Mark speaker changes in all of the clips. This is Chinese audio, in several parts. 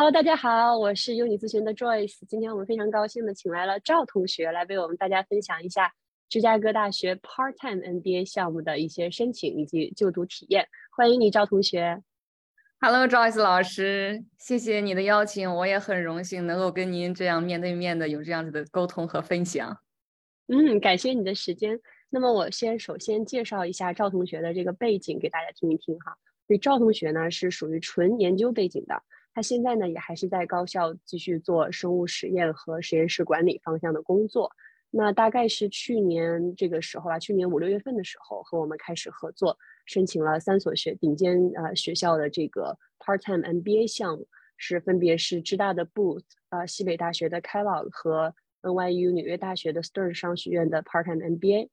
Speaker 1: Hello，大家好，我是优你咨询的 Joyce。今天我们非常高兴的请来了赵同学来为我们大家分享一下芝加哥大学 Part-time MBA 项目的一些申请以及就读体验。欢迎你，赵同学。
Speaker 2: Hello，Joyce 老师，谢谢你的邀请，我也很荣幸能够跟您这样面对面的有这样子的沟通和分享。
Speaker 1: 嗯，感谢你的时间。那么我先首先介绍一下赵同学的这个背景给大家听一听哈。所以赵同学呢是属于纯研究背景的。现在呢，也还是在高校继续做生物实验和实验室管理方向的工作。那大概是去年这个时候啊，去年五六月份的时候，和我们开始合作，申请了三所学顶尖呃学校的这个 part-time MBA 项目，是分别是芝大的 Booth 啊，西北大学的 Kellogg 和 NYU 纽约大学的 Stern 商学院的 part-time MBA。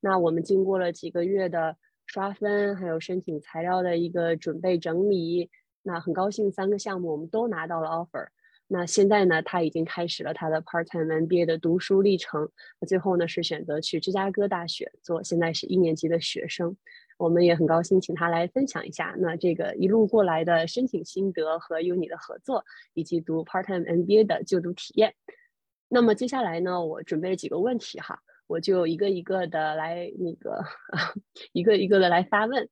Speaker 1: 那我们经过了几个月的刷分，还有申请材料的一个准备整理。那很高兴，三个项目我们都拿到了 offer。那现在呢，他已经开始了他的 part-time MBA 的读书历程。那最后呢，是选择去芝加哥大学做，现在是一年级的学生。我们也很高兴请他来分享一下，那这个一路过来的申请心得和 Uni 的合作，以及读 part-time MBA 的就读体验。那么接下来呢，我准备了几个问题哈，我就一个一个的来那个 一个一个的来发问。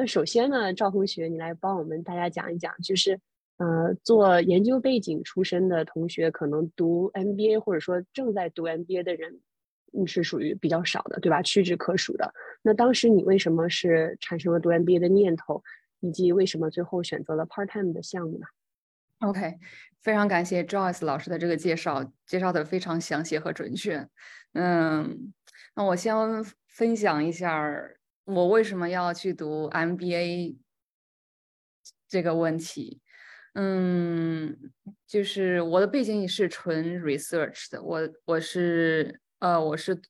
Speaker 1: 那首先呢，赵同学，你来帮我们大家讲一讲，就是，呃，做研究背景出身的同学，可能读 MBA 或者说正在读 MBA 的人，嗯，是属于比较少的，对吧？屈指可数的。那当时你为什么是产生了读 MBA 的念头，以及为什么最后选择了 part-time 的项目呢
Speaker 2: ？OK，非常感谢 Joyce 老师的这个介绍，介绍的非常详细和准确。嗯，那我先分享一下。我为什么要去读 MBA 这个问题？嗯，就是我的背景也是纯 research 的，我我是呃我是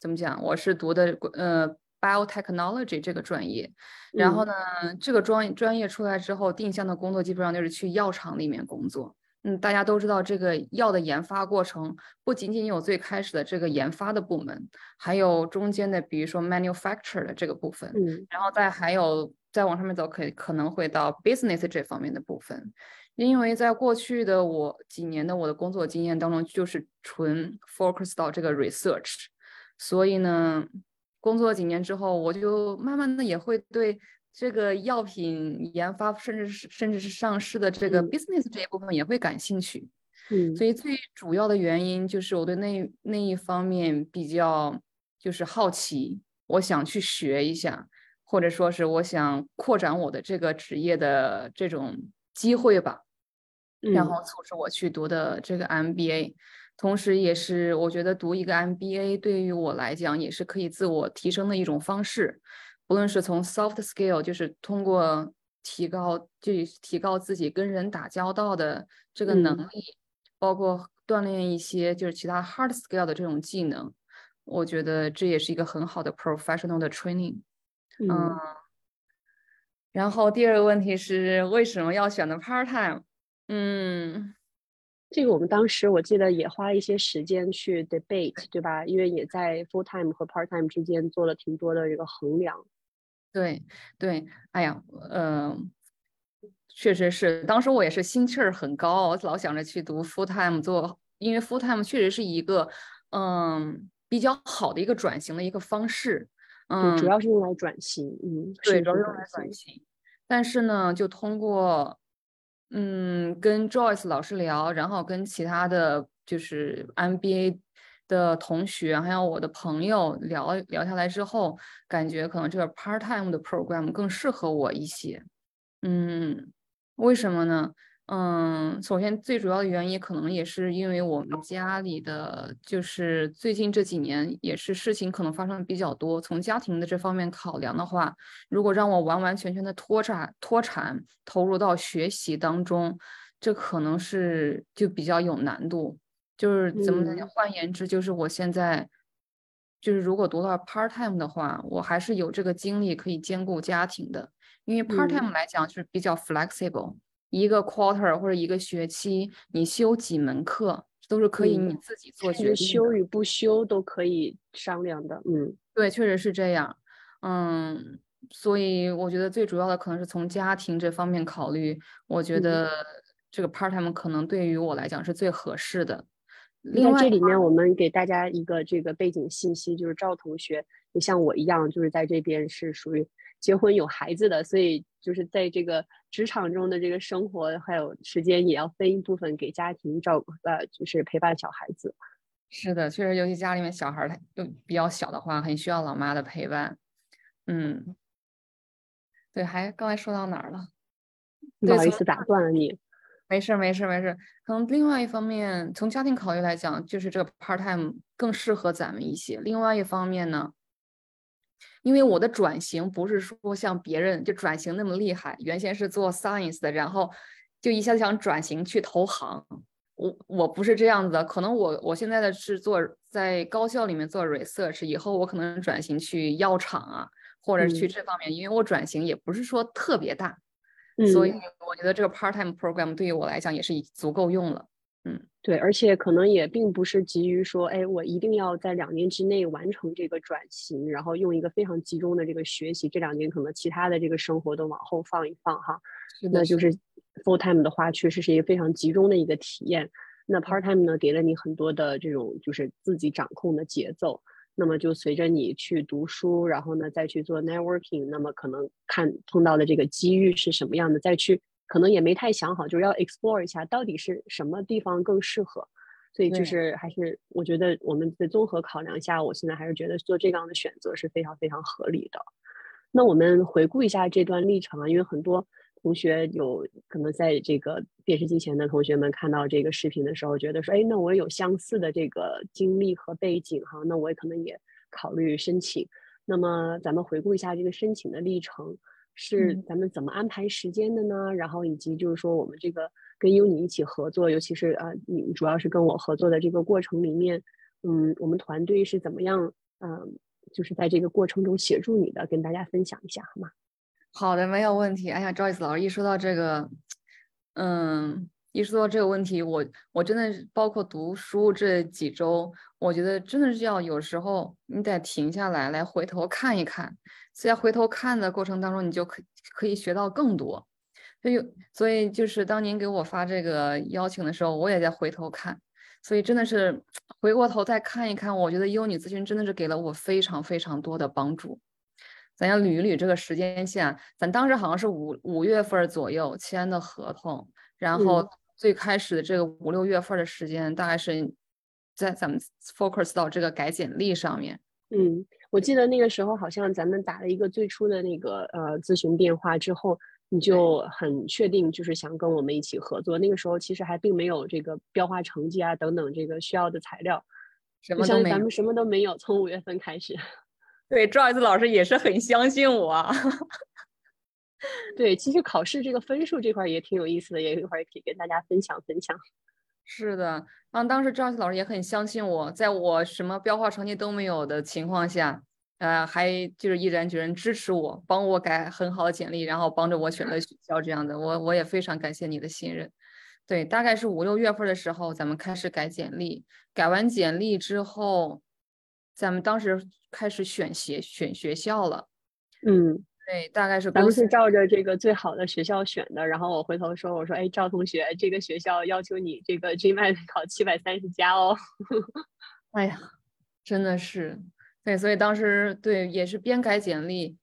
Speaker 2: 怎么讲？我是读的呃 biotechnology 这个专业，然后呢，这个专专业出来之后，定向的工作基本上就是去药厂里面工作。嗯，大家都知道这个药的研发过程不仅仅有最开始的这个研发的部门，还有中间的，比如说 manufacture 的这个部分，
Speaker 1: 嗯，
Speaker 2: 然后再还有再往上面走，可可能会到 business 这方面的部分。因为在过去的我几年的我的工作经验当中，就是纯 focus 到这个 research，所以呢，工作几年之后，我就慢慢的也会对。这个药品研发，甚至是甚至是上市的这个 business 这一部分也会感兴趣，
Speaker 1: 嗯，
Speaker 2: 所以最主要的原因就是我对那那一方面比较就是好奇，我想去学一下，或者说是我想扩展我的这个职业的这种机会吧，然后促使我去读的这个 MBA，同时也是我觉得读一个 MBA 对于我来讲也是可以自我提升的一种方式。无论是从 soft skill，就是通过提高，就提高自己跟人打交道的这个能力，包括锻炼一些就是其他 hard skill 的这种技能，我觉得这也是一个很好的 professional 的 training。
Speaker 1: 嗯。
Speaker 2: 然后第二个问题是为什么要选择 part time？嗯，
Speaker 1: 这个我们当时我记得也花了一些时间去 debate，对吧？因为也在 full time 和 part time 之间做了挺多的这个衡量。
Speaker 2: 对对，哎呀，嗯，确实是，当时我也是心气儿很高，老想着去读 full time 做，因为 full time 确实是一个，嗯，比较好的一个转型的一个方式，嗯，
Speaker 1: 主要是用来转型，嗯，
Speaker 2: 对，主要是用来转型。但是呢，就通过，嗯，跟 Joyce 老师聊，然后跟其他的就是 MBA。的同学还有我的朋友聊聊下来之后，感觉可能这个 part time 的 program 更适合我一些。嗯，为什么呢？嗯，首先最主要的原因可能也是因为我们家里的，就是最近这几年也是事情可能发生的比较多。从家庭的这方面考量的话，如果让我完完全全的脱产脱产投入到学习当中，这可能是就比较有难度。就是怎么讲？换言之，就是我现在，就是如果读到 part time 的话，我还是有这个精力可以兼顾家庭的。因为 part time 来讲就是比较 flexible，一个 quarter 或者一个学期，你修几门课都是可以你自己做决定，
Speaker 1: 修与不修都可以商量的。嗯，
Speaker 2: 对，确实是这样。嗯，所以我觉得最主要的可能是从家庭这方面考虑，我觉得。这个 part time 可能对于我来讲是最合适的。
Speaker 1: 另外，这里面我们给大家一个这个背景信息，就是赵同学也像我一样，就是在这边是属于结婚有孩子的，所以就是在这个职场中的这个生活还有时间也要分一部分给家庭照顾，呃，就是陪伴小孩子。
Speaker 2: 是的，确实，尤其家里面小孩他又比较小的话，很需要老妈的陪伴。嗯，对，还刚才说到哪儿了？
Speaker 1: 不好意思打断了你。
Speaker 2: 没事儿，没事儿，没事儿。可能另外一方面，从家庭考虑来讲，就是这个 part time 更适合咱们一些。另外一方面呢，因为我的转型不是说像别人就转型那么厉害，原先是做 science 的，然后就一下子想转型去投行。我我不是这样子的，可能我我现在的是做在高校里面做 research，以后我可能转型去药厂啊，或者去这方面，因为我转型也不是说特别大。所以我觉得这个 part time program 对于我来讲也是足够用了。嗯，
Speaker 1: 对，而且可能也并不是急于说，哎，我一定要在两年之内完成这个转型，然后用一个非常集中的这个学习，这两年可能其他的这个生活都往后放一放哈。那就是 full time 的话，确实是一个非常集中的一个体验。那 part time 呢，给了你很多的这种就是自己掌控的节奏。那么就随着你去读书，然后呢再去做 networking，那么可能看碰到的这个机遇是什么样的，再去可能也没太想好，就是要 explore 一下到底是什么地方更适合。所以就是还是我觉得我们在综合考量下，我现在还是觉得做这样的选择是非常非常合理的。那我们回顾一下这段历程啊，因为很多。同学有可能在这个电视机前的同学们看到这个视频的时候，觉得说：“哎，那我有相似的这个经历和背景哈，那我也可能也考虑申请。”那么咱们回顾一下这个申请的历程，是咱们怎么安排时间的呢？然后以及就是说我们这个跟优你一起合作，尤其是呃，你主要是跟我合作的这个过程里面，嗯，我们团队是怎么样，嗯，就是在这个过程中协助你的，跟大家分享一下好吗？
Speaker 2: 好的，没有问题。哎呀，Joyce 老师一说到这个，嗯，一说到这个问题，我我真的是包括读书这几周，我觉得真的是要有时候你得停下来，来回头看一看。在回头看的过程当中，你就可可以学到更多。所以，所以就是当您给我发这个邀请的时候，我也在回头看。所以真的是回过头再看一看，我觉得优女咨询真的是给了我非常非常多的帮助。咱要捋一捋这个时间线，咱当时好像是五五月份左右签的合同，然后最开始的这个五六月份的时间，大概是在咱们 focus 到这个改简历上面。
Speaker 1: 嗯，我记得那个时候好像咱们打了一个最初的那个呃咨询电话之后，你就很确定就是想跟我们一起合作。那个时候其实还并没有这个标化成绩啊等等这个需要的材料，
Speaker 2: 什么都没
Speaker 1: 咱们什么都没有，从五月份开始。
Speaker 2: 对，Joyce 老师也是很相信我。
Speaker 1: 对，其实考试这个分数这块也挺有意思的，也一会儿可以跟大家分享分享。
Speaker 2: 是的，然后当时 Joyce 老师也很相信我，在我什么标化成绩都没有的情况下，呃，还就是毅然决然支持我，帮我改很好的简历，然后帮着我选择学校这样的。我我也非常感谢你的信任。对，大概是五六月份的时候，咱们开始改简历。改完简历之后。咱们当时开始选学选学校了，
Speaker 1: 嗯，
Speaker 2: 对，大概是
Speaker 1: 咱们是照着这个最好的学校选的。然后我回头说，我说，哎，赵同学，这个学校要求你这个 GMAT 考七百三十加哦。
Speaker 2: 哎呀，真的是，对，所以当时对也是边改简历，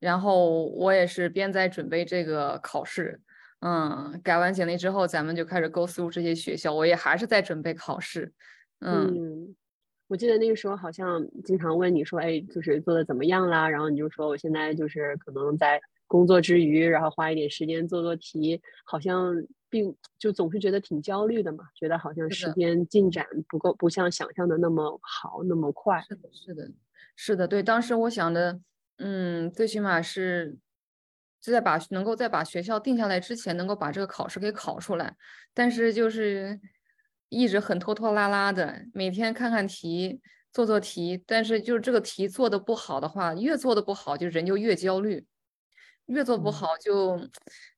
Speaker 2: 然后我也是边在准备这个考试。嗯，改完简历之后，咱们就开始 go through 这些学校，我也还是在准备考试。
Speaker 1: 嗯。我记得那个时候好像经常问你说，哎，就是做的怎么样啦？然后你就说我现在就是可能在工作之余，然后花一点时间做做题，好像并就总是觉得挺焦虑的嘛，觉得好像时间进展不够，不像想象的那么好，那么快。
Speaker 2: 是的，是的，是的，对。当时我想的，嗯，最起码是就在把能够在把学校定下来之前，能够把这个考试给考出来，但是就是。一直很拖拖拉拉的，每天看看题，做做题，但是就是这个题做的不好的话，越做的不好，就人就越焦虑，越做不好就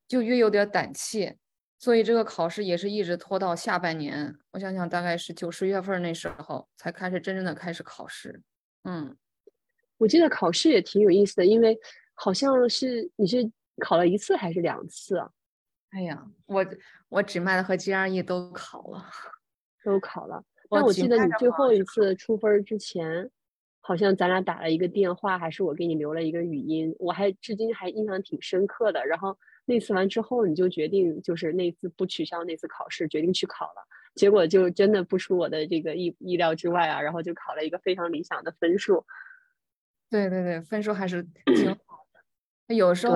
Speaker 2: 就越有点胆怯，所以这个考试也是一直拖到下半年。我想想，大概是九十月份那时候才开始真正的开始考试。嗯，
Speaker 1: 我记得考试也挺有意思的，因为好像是你是考了一次还是两次啊？
Speaker 2: 哎呀，我我 GMAT 和 GRE 都考了，
Speaker 1: 都考了。但我记得你最后一次出分之前，好像咱俩打了一个电话，还是我给你留了一个语音，我还至今还印象挺深刻的。然后那次完之后，你就决定就是那次不取消那次考试，决定去考了。结果就真的不出我的这个意意料之外啊，然后就考了一个非常理想的分数。
Speaker 2: 对对对，分数还是 挺好的。有时候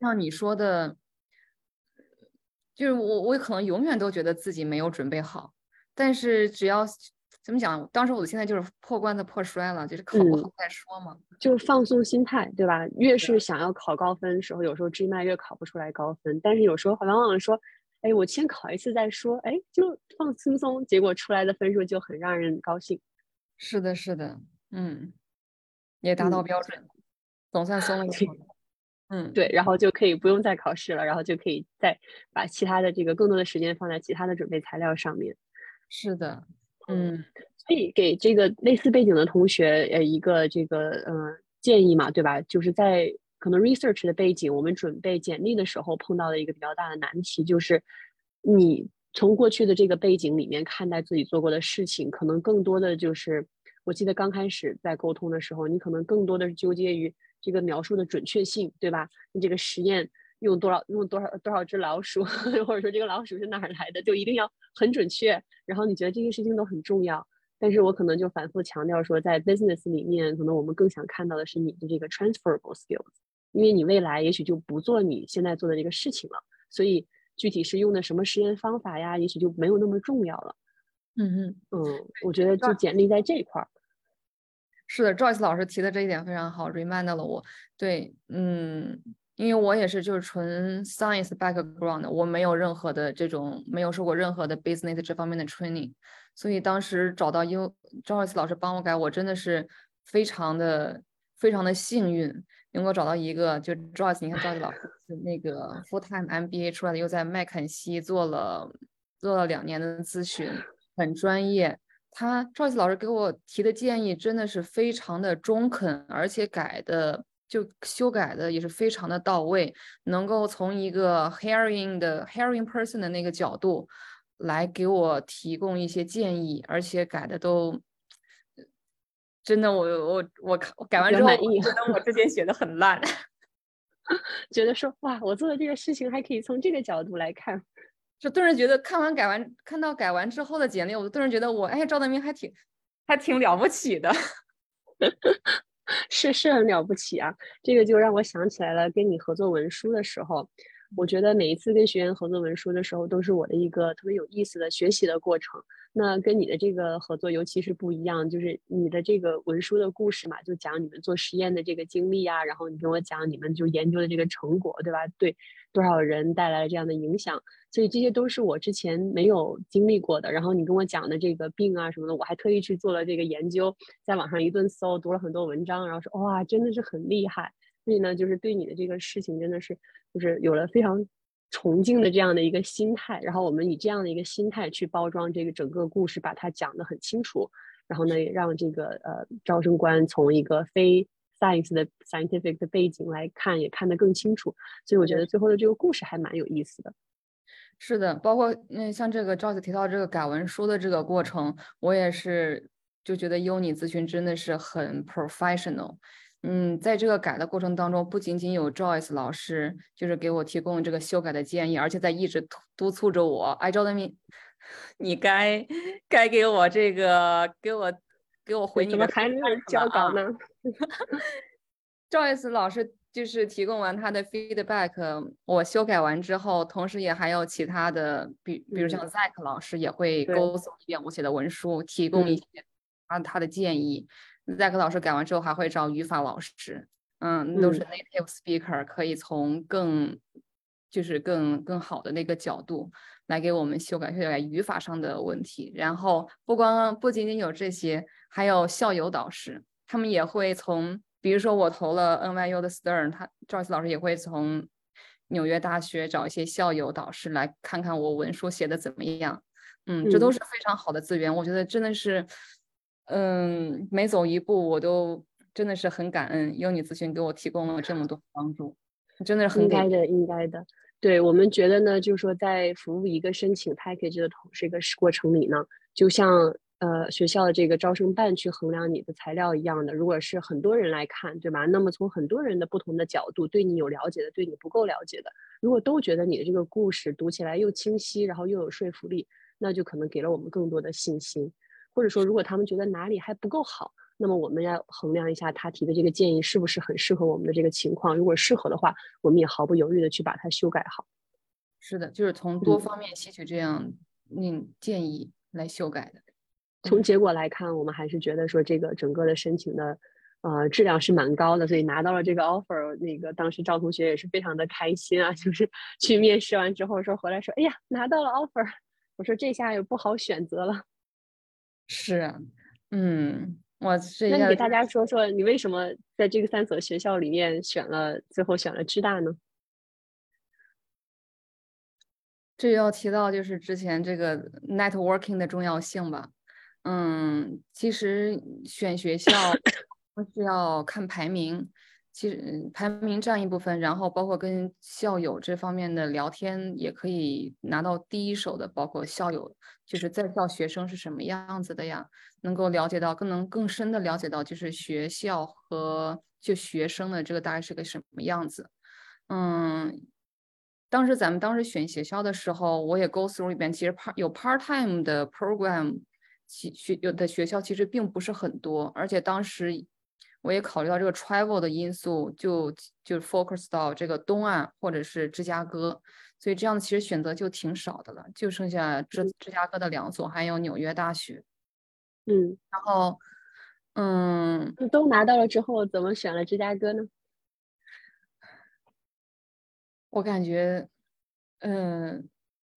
Speaker 2: 像你说的，就是我我可能永远都觉得自己没有准备好。但是只要怎么讲，当时我现在就是破罐子破摔了，就是考不好再说嘛，
Speaker 1: 就是放松心态，对吧？越是想要考高分的时候，有时候 GMAT 越考不出来高分。但是有时候往往说，哎，我先考一次再说，哎，就放轻松，结果出来的分数就很让人高兴。
Speaker 2: 是的，是的，嗯，也达到标准，总算松了一口。嗯，
Speaker 1: 对，然后就可以不用再考试了，然后就可以再把其他的这个更多的时间放在其他的准备材料上面。
Speaker 2: 是的，嗯，
Speaker 1: 所以给这个类似背景的同学，呃，一个这个呃建议嘛，对吧？就是在可能 research 的背景，我们准备简历的时候碰到的一个比较大的难题，就是你从过去的这个背景里面看待自己做过的事情，可能更多的就是，我记得刚开始在沟通的时候，你可能更多的是纠结于这个描述的准确性，对吧？你这个实验。用多少用多少多少只老鼠，或者说这个老鼠是哪儿来的，就一定要很准确。然后你觉得这些事情都很重要，但是我可能就反复强调说，在 business 里面，可能我们更想看到的是你的这个 transferable skills，因为你未来也许就不做你现在做的这个事情了，所以具体是用的什么实验方法呀，也许就没有那么重要了。
Speaker 2: 嗯嗯
Speaker 1: 嗯，我觉得就简历在这一块儿。
Speaker 2: 是的，Joyce 老师提的这一点非常好，remind 了我。对，嗯。因为我也是就是纯 science background，我没有任何的这种没有受过任何的 business 这方面的 training，所以当时找到 U Joyce 老师帮我改，我真的是非常的非常的幸运，能够找到一个就 Joyce，你看 Joyce 老师 那个 full time MBA 出来的，又在麦肯锡做了做了两年的咨询，很专业。他 Joyce 老师给我提的建议真的是非常的中肯，而且改的。就修改的也是非常的到位，能够从一个 hearing 的 hearing person 的那个角度来给我提供一些建议，而且改的都真的，我我我看改完之后，觉得我之前写的很烂，
Speaker 1: 觉得说哇，我做的这个事情还可以从这个角度来看，
Speaker 2: 就顿时觉得看完改完看到改完之后的简历，我顿时觉得我哎，赵德明还挺还挺了不起的。
Speaker 1: 是是很了不起啊！这个就让我想起来了，跟你合作文书的时候，我觉得每一次跟学员合作文书的时候，都是我的一个特别有意思的学习的过程。那跟你的这个合作，尤其是不一样，就是你的这个文书的故事嘛，就讲你们做实验的这个经历啊，然后你跟我讲你们就研究的这个成果，对吧？对多少人带来了这样的影响，所以这些都是我之前没有经历过的。然后你跟我讲的这个病啊什么的，我还特意去做了这个研究，在网上一顿搜，读了很多文章，然后说哇，真的是很厉害。所以呢，就是对你的这个事情，真的是就是有了非常。崇敬的这样的一个心态，然后我们以这样的一个心态去包装这个整个故事，把它讲得很清楚，然后呢，也让这个呃招生官从一个非 science 的 scientific 的背景来看，也看得更清楚。所以我觉得最后的这个故事还蛮有意思的。
Speaker 2: 是的，包括那像这个赵子提到这个改文书的这个过程，我也是就觉得优你咨询真的是很 professional。嗯，在这个改的过程当中，不仅仅有 Joyce 老师，就是给我提供这个修改的建议，而且在一直督督促着我。哎，赵德明，你该该给我这个，给我给我回你的
Speaker 1: 还没有交稿呢。
Speaker 2: Joyce 老师就是提供完他的 feedback，我修改完之后，同时也还有其他的，比比如像 Zack 老师也会勾搜一遍我写的文书，提供一些他他的建议。Zack 老师改完之后，还会找语法老师，嗯，都是 native speaker，可以从更就是更更好的那个角度来给我们修改修改语法上的问题。然后不光不仅仅有这些，还有校友导师，他们也会从，比如说我投了 NYU 的 Stern，他 Joyce 老师也会从纽约大学找一些校友导师来看看我文书写的怎么样。嗯，这都是非常好的资源，我觉得真的是。嗯，每走一步，我都真的是很感恩优你咨询给我提供了这么多帮助，真的是很
Speaker 1: 应该的，应该的。对我们觉得呢，就是说在服务一个申请 package 的同这个过程里呢，就像呃学校的这个招生办去衡量你的材料一样的，如果是很多人来看，对吧？那么从很多人的不同的角度，对你有了解的，对你不够了解的，如果都觉得你的这个故事读起来又清晰，然后又有说服力，那就可能给了我们更多的信心。或者说，如果他们觉得哪里还不够好，那么我们要衡量一下他提的这个建议是不是很适合我们的这个情况。如果适合的话，我们也毫不犹豫的去把它修改好。
Speaker 2: 是的，就是从多方面吸取这样嗯建议来修改的。
Speaker 1: 从结果来看，我们还是觉得说这个整个的申请的呃质量是蛮高的，所以拿到了这个 offer，那个当时赵同学也是非常的开心啊，就是去面试完之后说回来说，哎呀拿到了 offer，我说这下也不好选择了。
Speaker 2: 是，嗯，我这
Speaker 1: 那你给大家说说，你为什么在这个三所学校里面选了，最后选了浙大呢？
Speaker 2: 这要提到就是之前这个 networking 的重要性吧。嗯，其实选学校 是要看排名。其实排名占一部分，然后包括跟校友这方面的聊天，也可以拿到第一手的，包括校友就是在校学生是什么样子的呀，能够了解到更能更深的了解到，就是学校和就学生的这个大概是个什么样子。嗯，当时咱们当时选学校的时候，我也 go through 里边，其实 part 有 part time 的 program，其学有的学校其实并不是很多，而且当时。我也考虑到这个 travel 的因素，就就 focus 到这个东岸或者是芝加哥，所以这样其实选择就挺少的了，就剩下芝芝加哥的两所，还有纽约大学。
Speaker 1: 嗯，
Speaker 2: 然后，嗯，
Speaker 1: 都拿到了之后，怎么选了芝加哥呢？
Speaker 2: 我感觉，嗯，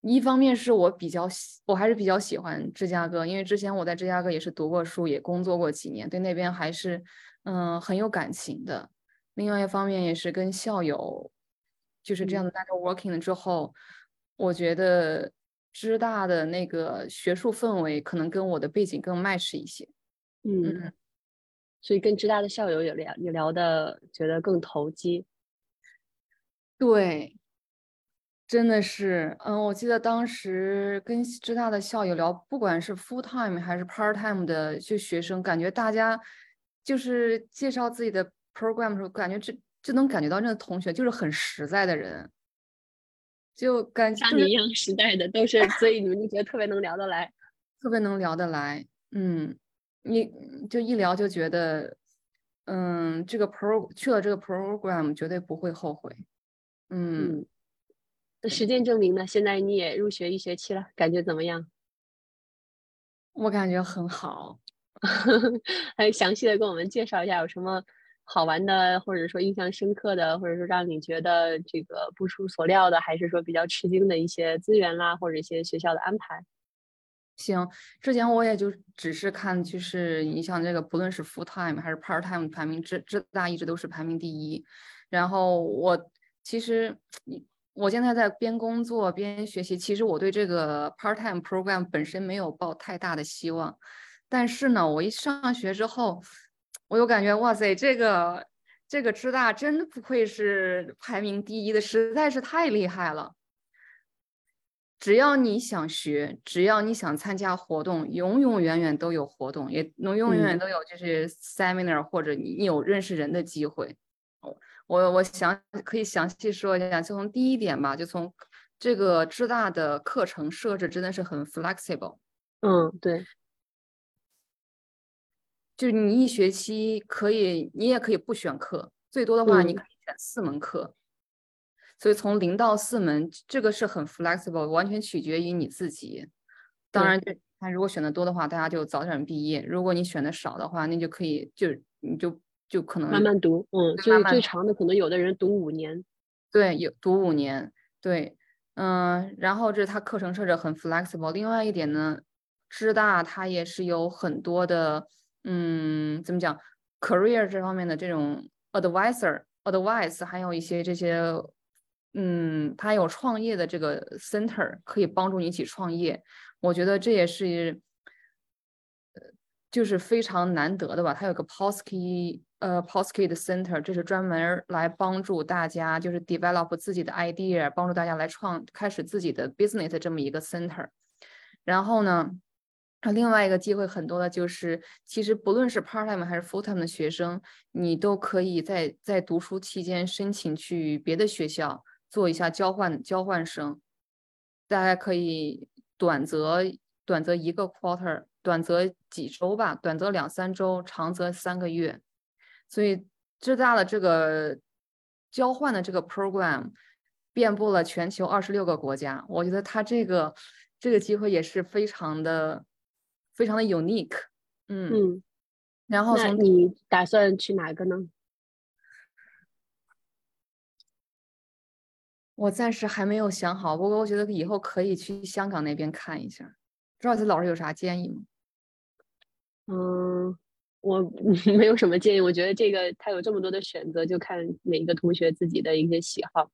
Speaker 2: 一方面是我比较喜，我还是比较喜欢芝加哥，因为之前我在芝加哥也是读过书，也工作过几年，对那边还是。嗯，很有感情的。另外一方面也是跟校友，就是这样的 networking 了之后，我觉得知大的那个学术氛围可能跟我的背景更 match 一些。
Speaker 1: 嗯，所以跟知大的校友也聊，也聊的觉得更投机。
Speaker 2: 对，真的是。嗯，我记得当时跟知大的校友聊，不管是 full time 还是 part time 的就学生，感觉大家。就是介绍自己的 program 的时候，感觉这就能感觉到那个同学就是很实在的人，就感
Speaker 1: 像你一样实在的，都是所以你们就觉得特别能聊得来，
Speaker 2: 特别能聊得来。嗯，你就一聊就觉得，嗯，这个 pro 去了这个 program 绝对不会后悔。嗯，
Speaker 1: 那实践证明呢？现在你也入学一学期了，感觉怎么样？
Speaker 2: 我感觉很好。
Speaker 1: 还详细的跟我们介绍一下有什么好玩的，或者说印象深刻的，或者说让你觉得这个不出所料的，还是说比较吃惊的一些资源啦，或者一些学校的安排。
Speaker 2: 行，之前我也就只是看，就是你像这个，不论是 full time 还是 part time 排名，浙浙大一直都是排名第一。然后我其实，我现在在边工作边学习，其实我对这个 part time program 本身没有抱太大的希望。但是呢，我一上学之后，我又感觉哇塞，这个这个芝大真不愧是排名第一的，实在是太厉害了。只要你想学，只要你想参加活动，永永远远都有活动，也能永远都有就是 seminar 或者你有认识人的机会。我我想可以详细说一下，就从第一点吧，就从这个芝大的课程设置真的是很 flexible。
Speaker 1: 嗯，对。
Speaker 2: 就是你一学期可以，你也可以不选课，最多的话你可以选四门课，所以从零到四门，这个是很 flexible，完全取决于你自己。当然，他如果选的多的话，大家就早点毕业；如果你选的少的话，那就可以就你就就可能
Speaker 1: 慢慢读，嗯，就是最长的可能有的人读五年，
Speaker 2: 对，有读五年，对，嗯，然后这是他课程设置很 flexible。另外一点呢，知大它也是有很多的。嗯，怎么讲？career 这方面的这种 advisor，advice，还有一些这些，嗯，他有创业的这个 center 可以帮助你一起创业。我觉得这也是，呃，就是非常难得的吧。他有个 Posky 呃，Posky 的 Center，这是专门来帮助大家就是 develop 自己的 idea，帮助大家来创开始自己的 business 这么一个 center。然后呢，那另外一个机会很多的就是，其实不论是 part time 还是 full time 的学生，你都可以在在读书期间申请去别的学校做一下交换交换生，大家可以短则短则一个 quarter，短则几周吧，短则两三周，长则三个月。所以浙大的这个交换的这个 program 遍布了全球二十六个国家，我觉得它这个这个机会也是非常的非常的 unique。嗯嗯，然后从
Speaker 1: 你打算去哪个呢？
Speaker 2: 我暂时还没有想好，不过我觉得以后可以去香港那边看一下。赵老师有啥建议吗？
Speaker 1: 嗯。我没有什么建议，我觉得这个他有这么多的选择，就看每一个同学自己的一些喜好。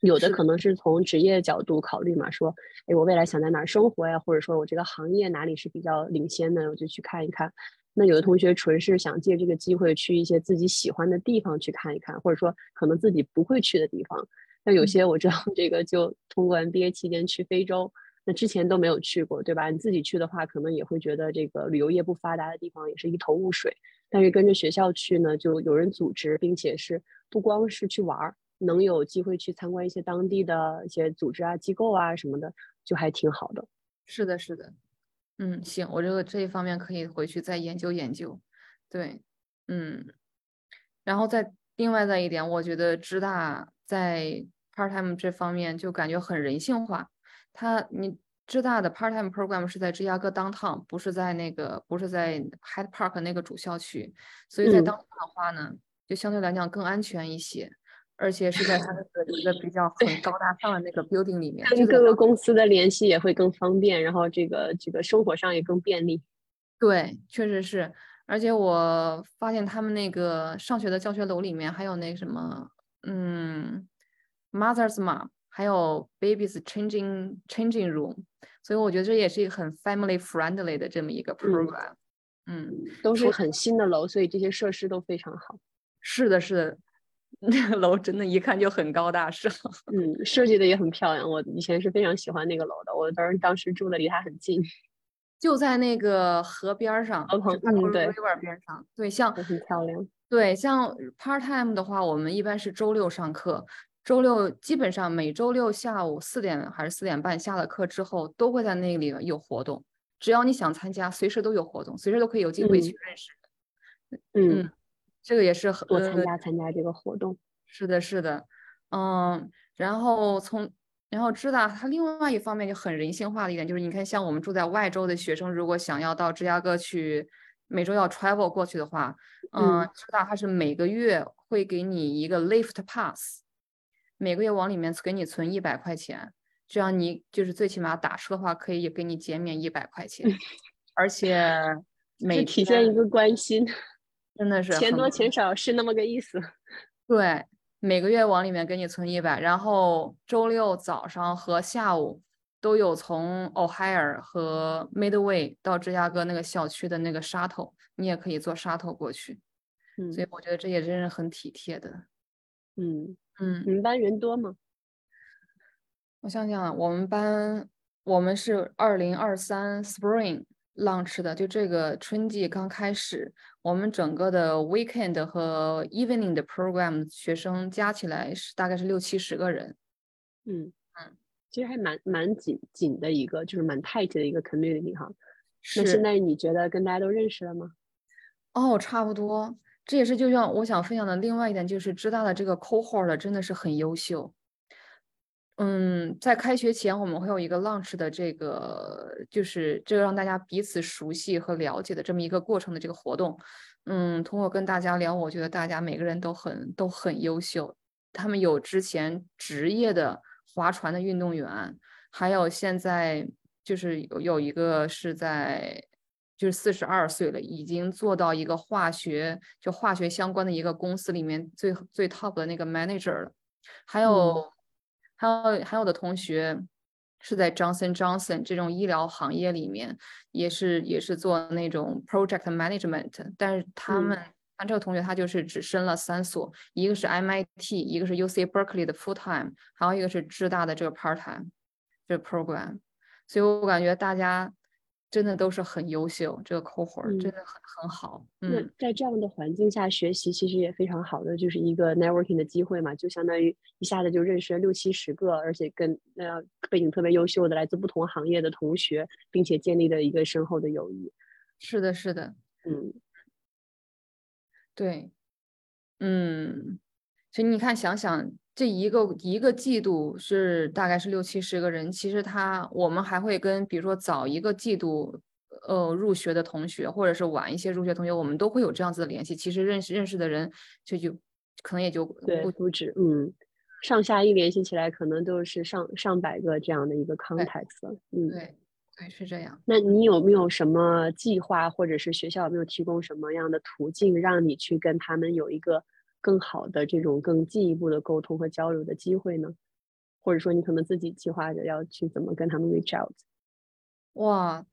Speaker 1: 有的可能是从职业角度考虑嘛，说，哎，我未来想在哪儿生活呀，或者说我这个行业哪里是比较领先的，我就去看一看。那有的同学纯是想借这个机会去一些自己喜欢的地方去看一看，或者说可能自己不会去的地方。那有些我知道这个就通过 MBA 期间去非洲。那之前都没有去过，对吧？你自己去的话，可能也会觉得这个旅游业不发达的地方也是一头雾水。但是跟着学校去呢，就有人组织，并且是不光是去玩儿，能有机会去参观一些当地的一些组织啊、机构啊什么的，就还挺好的。
Speaker 2: 是的，是的。嗯，行，我这个这一方面可以回去再研究研究。对，嗯。然后再另外再一点，我觉得知大在 part time 这方面就感觉很人性化。他，你知大的 part time program 是在芝加哥 downtown，不是在那个，不是在 Hyde Park 那个主校区，所以在 downtown 的话呢，就相对来讲更安全一些，而且是在它的一个比较很高大上的那个 building 里面，
Speaker 1: 跟各个公司的联系也会更方便，然后这个这个生活上也更便利。
Speaker 2: 对，确实是，而且我发现他们那个上学的教学楼里面还有那什么，嗯，Mother's Map。还有 babies changing changing room，所以我觉得这也是一个很 family friendly 的这么一个 program。嗯，
Speaker 1: 都是很新的楼，所以这些设施都非常好。
Speaker 2: 是的，是的，那 个楼真的一看就很高大上。
Speaker 1: 嗯，设计的也很漂亮。我以前是非常喜欢那个楼的，我当时当时住的离它很近，
Speaker 2: 就在那个河边上，
Speaker 1: 嗯，对
Speaker 2: ，river 边上。对，像
Speaker 1: 很漂亮。
Speaker 2: 对，像 part time 的话，我们一般是周六上课。周六基本上每周六下午四点还是四点半下了课之后，都会在那里有活动。只要你想参加，随时都有活动，随时都可以有机会去认识。嗯，这个也是很
Speaker 1: 多参加参加这个活动。
Speaker 2: 是的，是的，嗯。然后从然后知道它另外一方面就很人性化的一点，就是你看，像我们住在外州的学生，如果想要到芝加哥去，每周要 travel 过去的话，嗯，知道它是每个月会给你一个 lift pass。每个月往里面给你存一百块钱，这样你就是最起码打车的话可以给你减免一百块钱，而且每
Speaker 1: 体现一个关心，
Speaker 2: 真的是
Speaker 1: 钱多钱少是那么个意思。
Speaker 2: 对，每个月往里面给你存一百，然后周六早上和下午都有从 Ohio 和 Midway 到芝加哥那个校区的那个 shuttle，你也可以坐 shuttle 过去。
Speaker 1: 嗯，
Speaker 2: 所以我觉得这也真是很体贴的。
Speaker 1: 嗯。
Speaker 2: 嗯，
Speaker 1: 你们班人多吗？
Speaker 2: 我想想，我们班我们是二零二三 Spring launch 的，就这个春季刚开始，我们整个的 weekend 和 evening 的 program 学生加起来是大概是六七十个人。
Speaker 1: 嗯嗯，其实还蛮蛮紧紧的一个，就是蛮 tight 的一个 community 哈。那现在你觉得跟大家都认识了吗？
Speaker 2: 哦，差不多。这也是就像我想分享的另外一点，就是知大的这个 cohort 真的是很优秀。嗯，在开学前我们会有一个 launch 的这个，就是这个让大家彼此熟悉和了解的这么一个过程的这个活动。嗯，通过跟大家聊，我觉得大家每个人都很都很优秀。他们有之前职业的划船的运动员，还有现在就是有有一个是在。就是四十二岁了，已经做到一个化学就化学相关的一个公司里面最最 top 的那个 manager 了。还有还有还有的同学是在 Johnson Johnson 这种医疗行业里面，也是也是做那种 project management。但是他们那这个同学他就是只申了三所，一个是 MIT，一个是 UC Berkeley 的 full time，还有一个是浙大的这个 part time 这个 program。所以我感觉大家真的都是很优秀，这个 cohort 真的很很好。
Speaker 1: 那在这样的环境下学习，其实也非常好的，就是一个 networking 的机会嘛，就相当于一下子就认识了六七十个，而且跟呃背景特别优秀的、来自不同行业的同学，并且建立了一个深厚的友谊。
Speaker 2: 是的，是的，
Speaker 1: 嗯。
Speaker 2: 对，嗯，所以你看，想想这一个一个季度是大概是六七十个人，其实他我们还会跟比如说早一个季度呃入学的同学，或者是晚一些入学同学，我们都会有这样子的联系。其实认识认识的人，这就可能也就
Speaker 1: 不不止，嗯，上下一联系起来，可能都是上上百个这样的一个 context 了，嗯，
Speaker 2: 对。对，是这样。
Speaker 1: 那你有没有什么计划，或者是学校有没有提供什么样的途径，让你去跟他们有一个更好的这种更进一步的沟通和交流的机会呢？或者说，你可能自己计划着要去怎么跟他们 reach out？
Speaker 2: 哇，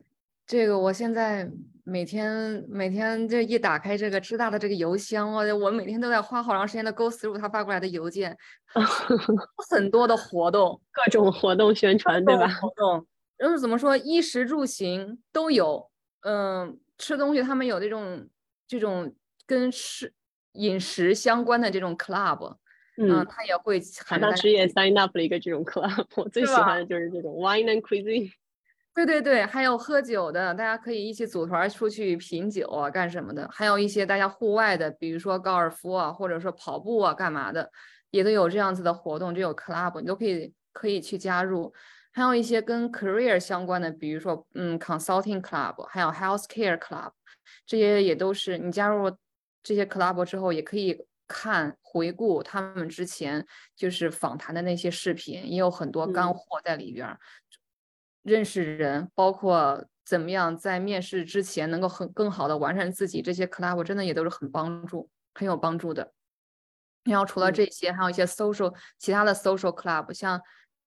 Speaker 2: 这个我现在每天每天这一打开这个知大的这个邮箱，我我每天都在花好长时间的 go through 他发过来的邮件，很多的活动，
Speaker 1: 各种活动宣传，对吧？
Speaker 2: 活动。就是怎么说，衣食住行都有，嗯，吃东西他们有这种这种跟吃饮食相关的这种 club，嗯，他也会。
Speaker 1: 当时也 sign up 了一个这种 club，我最喜欢的就是这种 wine and cuisine。
Speaker 2: 对对对，还有喝酒的，大家可以一起组团出去品酒啊，干什么的？还有一些大家户外的，比如说高尔夫啊，或者说跑步啊，干嘛的，也都有这样子的活动，这有 club，你都可以可以去加入。还有一些跟 career 相关的，比如说，嗯，consulting club，还有 healthcare club，这些也都是你加入这些 club 之后，也可以看回顾他们之前就是访谈的那些视频，也有很多干货在里边。认识人，包括怎么样在面试之前能够很更好的完善自己，这些 club 真的也都是很帮助，很有帮助的。然后除了这些，还有一些 social 其他的 social club，像。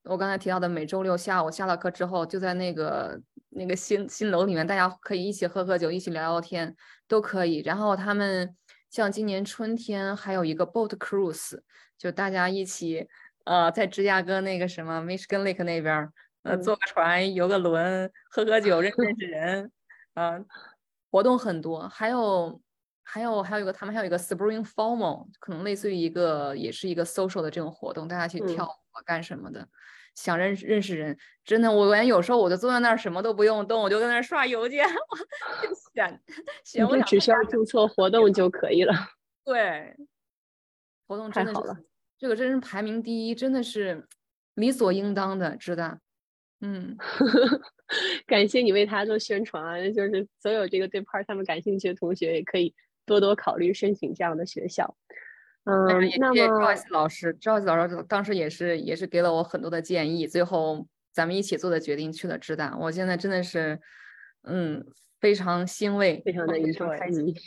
Speaker 2: 我刚才提到的每周六下午下了课之后，就在那个那个新新楼里面，大家可以一起喝喝酒，一起聊聊天，都可以。然后他们像今年春天还有一个 boat cruise，就大家一起呃在芝加哥那个什么 Michigan Lake 那边，呃坐个船游个轮，喝喝酒认认识人，嗯，活动很多。还有还有还有一个他们还有一个 Spring Formal，可能类似于一个也是一个 social 的这种活动，大家去跳舞啊干什么的。想认识认识人，真的，我感觉有时候我就坐在那儿什么都不用动，我就在那儿刷邮件，就选选我
Speaker 1: 只需要注册活动就可以了。
Speaker 2: 对，活动
Speaker 1: 太好了，
Speaker 2: 这个真是排名第一，真的是理所应当的，知道？嗯，
Speaker 1: 感谢你为他做宣传啊！就是所有这个对 part 他们感兴趣的同学，也可以多多考虑申请这样的学校。嗯，那么
Speaker 2: Joyce 老师，Joyce 老师当时也是也是给了我很多的建议，最后咱们一起做的决定去了浙大。我现在真的是，嗯，非常欣慰，
Speaker 1: 非常的 enjoy，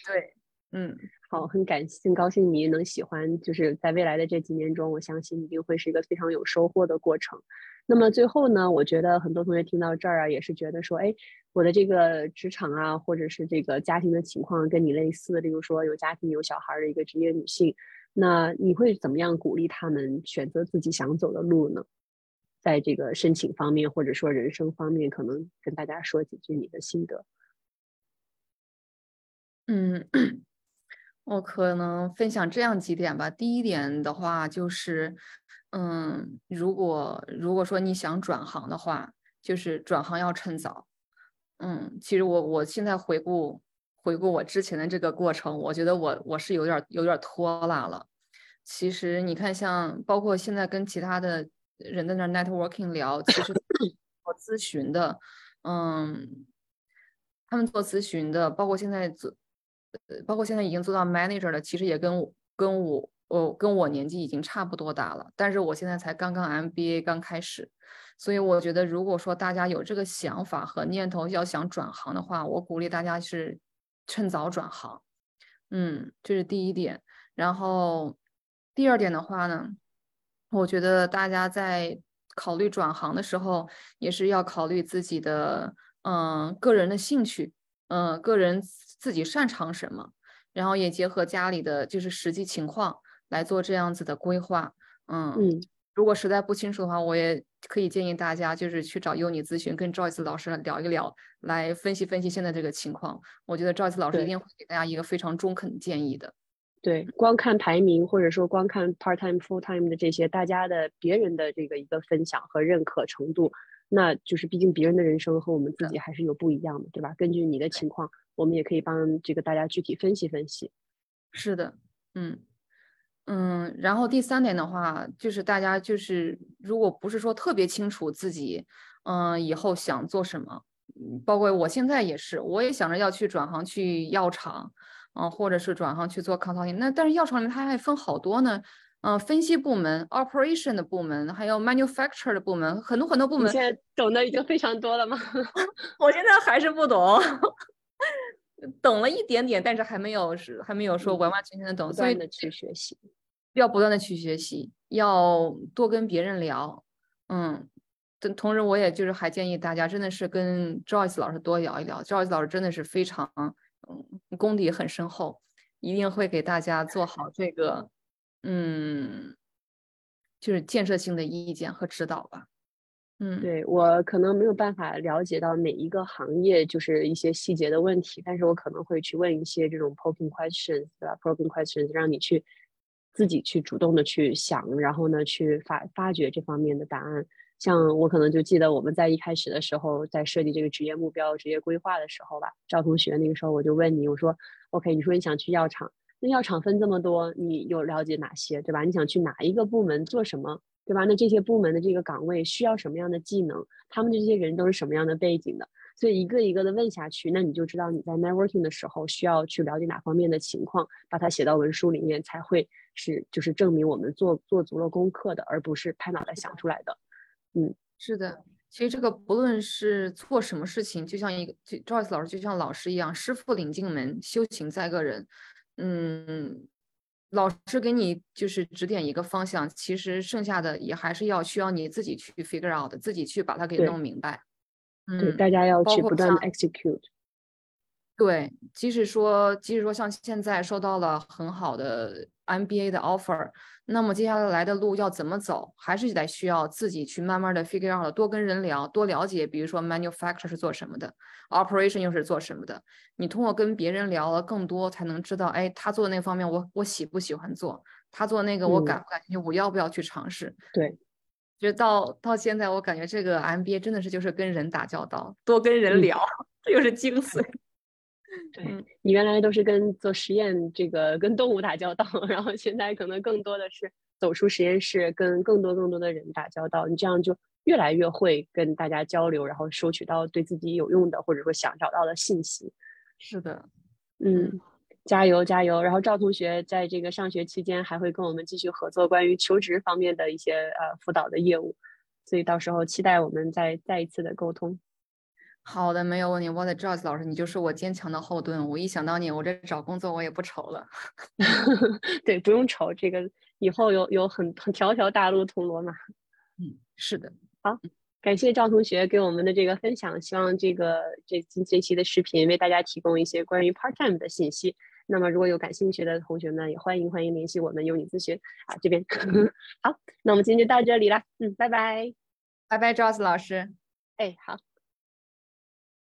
Speaker 2: 对，嗯，
Speaker 1: 好，很感很高兴你能喜欢，就是在未来的这几年中，我相信一定会是一个非常有收获的过程。那么最后呢，我觉得很多同学听到这儿啊，也是觉得说，哎，我的这个职场啊，或者是这个家庭的情况跟你类似，例如说有家庭有小孩的一个职业女性。那你会怎么样鼓励他们选择自己想走的路呢？在这个申请方面，或者说人生方面，可能跟大家说几句你的心得。
Speaker 2: 嗯，我可能分享这样几点吧。第一点的话，就是，嗯，如果如果说你想转行的话，就是转行要趁早。嗯，其实我我现在回顾。回顾我之前的这个过程，我觉得我我是有点有点拖拉了。其实你看，像包括现在跟其他的人在那 networking 聊，其实 做咨询的，嗯，他们做咨询的，包括现在做，包括现在已经做到 manager 了，其实也跟跟我我跟我年纪已经差不多大了。但是我现在才刚刚 MBA 刚开始，所以我觉得如果说大家有这个想法和念头要想转行的话，我鼓励大家是。趁早转行，嗯，这是第一点。然后第二点的话呢，我觉得大家在考虑转行的时候，也是要考虑自己的，嗯，个人的兴趣，嗯，个人自己擅长什么。然后也结合家里的就是实际情况来做这样子的规划。嗯
Speaker 1: 嗯，
Speaker 2: 如果实在不清楚的话，我也可以建议大家就是去找优尼咨询，跟 Joyce 老师聊一聊，来分析分析现在这个情况。我觉得 Joyce 老师一定会给大家一个非常中肯的建议的。
Speaker 1: 对，光看排名或者说光看 part time、full time 的这些，大家的别人的这个一个分享和认可程度，那就是毕竟别人的人生和我们自己还是有不一样的，对吧？根据你的情况，我们也可以帮这个大家具体分析分析。
Speaker 2: 是的，嗯嗯，然后第三点的话，就是大家就是如果不是说特别清楚自己，嗯、以后想做什么，嗯包括我现在也是，我也想着要去转行去药厂，嗯、或者是转行去做 consulting。那但是药厂里面它还分好多呢，嗯、分析部门、operation 的部门，还有 manufacture 的部门，很多很多部门。
Speaker 1: 你现在懂得已经非常多了吗？
Speaker 2: 我现在还是不懂，懂了一点点，但是还没有是还没有说完完全全的懂，
Speaker 1: 不
Speaker 2: 所以
Speaker 1: 断的去学习。
Speaker 2: 要不断的去学习，要多跟别人聊，嗯，同同时我也就是还建议大家真的是跟 Joyce 老师多聊一聊，Joyce 老师真的是非常嗯功底很深厚，一定会给大家做好这个嗯就是建设性的意见和指导吧，嗯，
Speaker 1: 对我可能没有办法了解到每一个行业就是一些细节的问题，但是我可能会去问一些这种 poking questions，对吧？poking questions 让你去自己去主动的去想，然后呢去发发掘这方面的答案。像我可能就记得我们在一开始的时候，在设计这个职业目标、职业规划的时候吧，赵同学那个时候我就问你，我说 OK，你说你想去药厂，那药厂分这么多，你有了解哪些，对吧？你想去哪一个部门做什么？对吧？那这些部门的这个岗位需要什么样的技能？他们这些人都是什么样的背景的？所以一个一个的问下去，那你就知道你在 networking 的时候需要去了解哪方面的情况，把它写到文书里面，才会是就是证明我们做做足了功课的，而不是拍脑袋想出来的。
Speaker 2: 嗯是的，其实这个不论是做什么事情，就像一个就 Joyce 老师就像老师一样，师傅领进门，修行在个人。嗯，老师给你就是指点一个方向，其实剩下的也还是要需要你自己去 figure out，自己去把它给弄明白。
Speaker 1: 对，
Speaker 2: 嗯，
Speaker 1: 大家要去不断 execute。
Speaker 2: 对，即使说，即使说像现在收到了很好的 MBA 的 offer，那么接下来的路要怎么走，还是得需要自己去慢慢的 figure out，多跟人聊，多了解，比如说 manufacture 是做什么的，operation 又是做什么的。你通过跟别人聊了更多，才能知道，哎，他做的那方面我我喜不喜欢做，他做那个我感
Speaker 1: 嗯
Speaker 2: 不感兴趣，我要不要去尝试？
Speaker 1: 对，
Speaker 2: 就到到现在，我感觉这个 MBA 真的是就是跟人打交道，多跟人
Speaker 1: 嗯
Speaker 2: 聊，这就是精髓。
Speaker 1: 对
Speaker 2: 嗯
Speaker 1: 你原来都是跟做实验这个跟动物打交道，然后现在可能更多的是走出实验室，跟更多更多的人打交道，你这样就越来越会跟大家交流，然后收取到对自己有用的或者说想找到的信息。
Speaker 2: 是的，
Speaker 1: 嗯，加油加油！然后赵同学在这个上学期间还会跟我们继续合作关于求职方面的一些呃辅导的业务，所以到时候期待我们再再一次的沟通。
Speaker 2: 好的，没有问题。我的 Joyce 老师，你就是我坚强的后盾。我一想到你，我这找工作我也不愁了。
Speaker 1: 对，不用愁，这个以后有有很很条条大路通罗马。
Speaker 2: 嗯，是的，好
Speaker 1: 感谢赵同学给我们的这个分享，希望这个这这这期的视频为大家提供一些关于 part time 的信息。那么如果有感兴趣的同学呢，也欢迎欢迎联系我们有你咨询啊这边。好，那我们今天就到这里了，嗯，拜拜。
Speaker 2: 拜拜，Joyce 老师。
Speaker 1: 哎，好。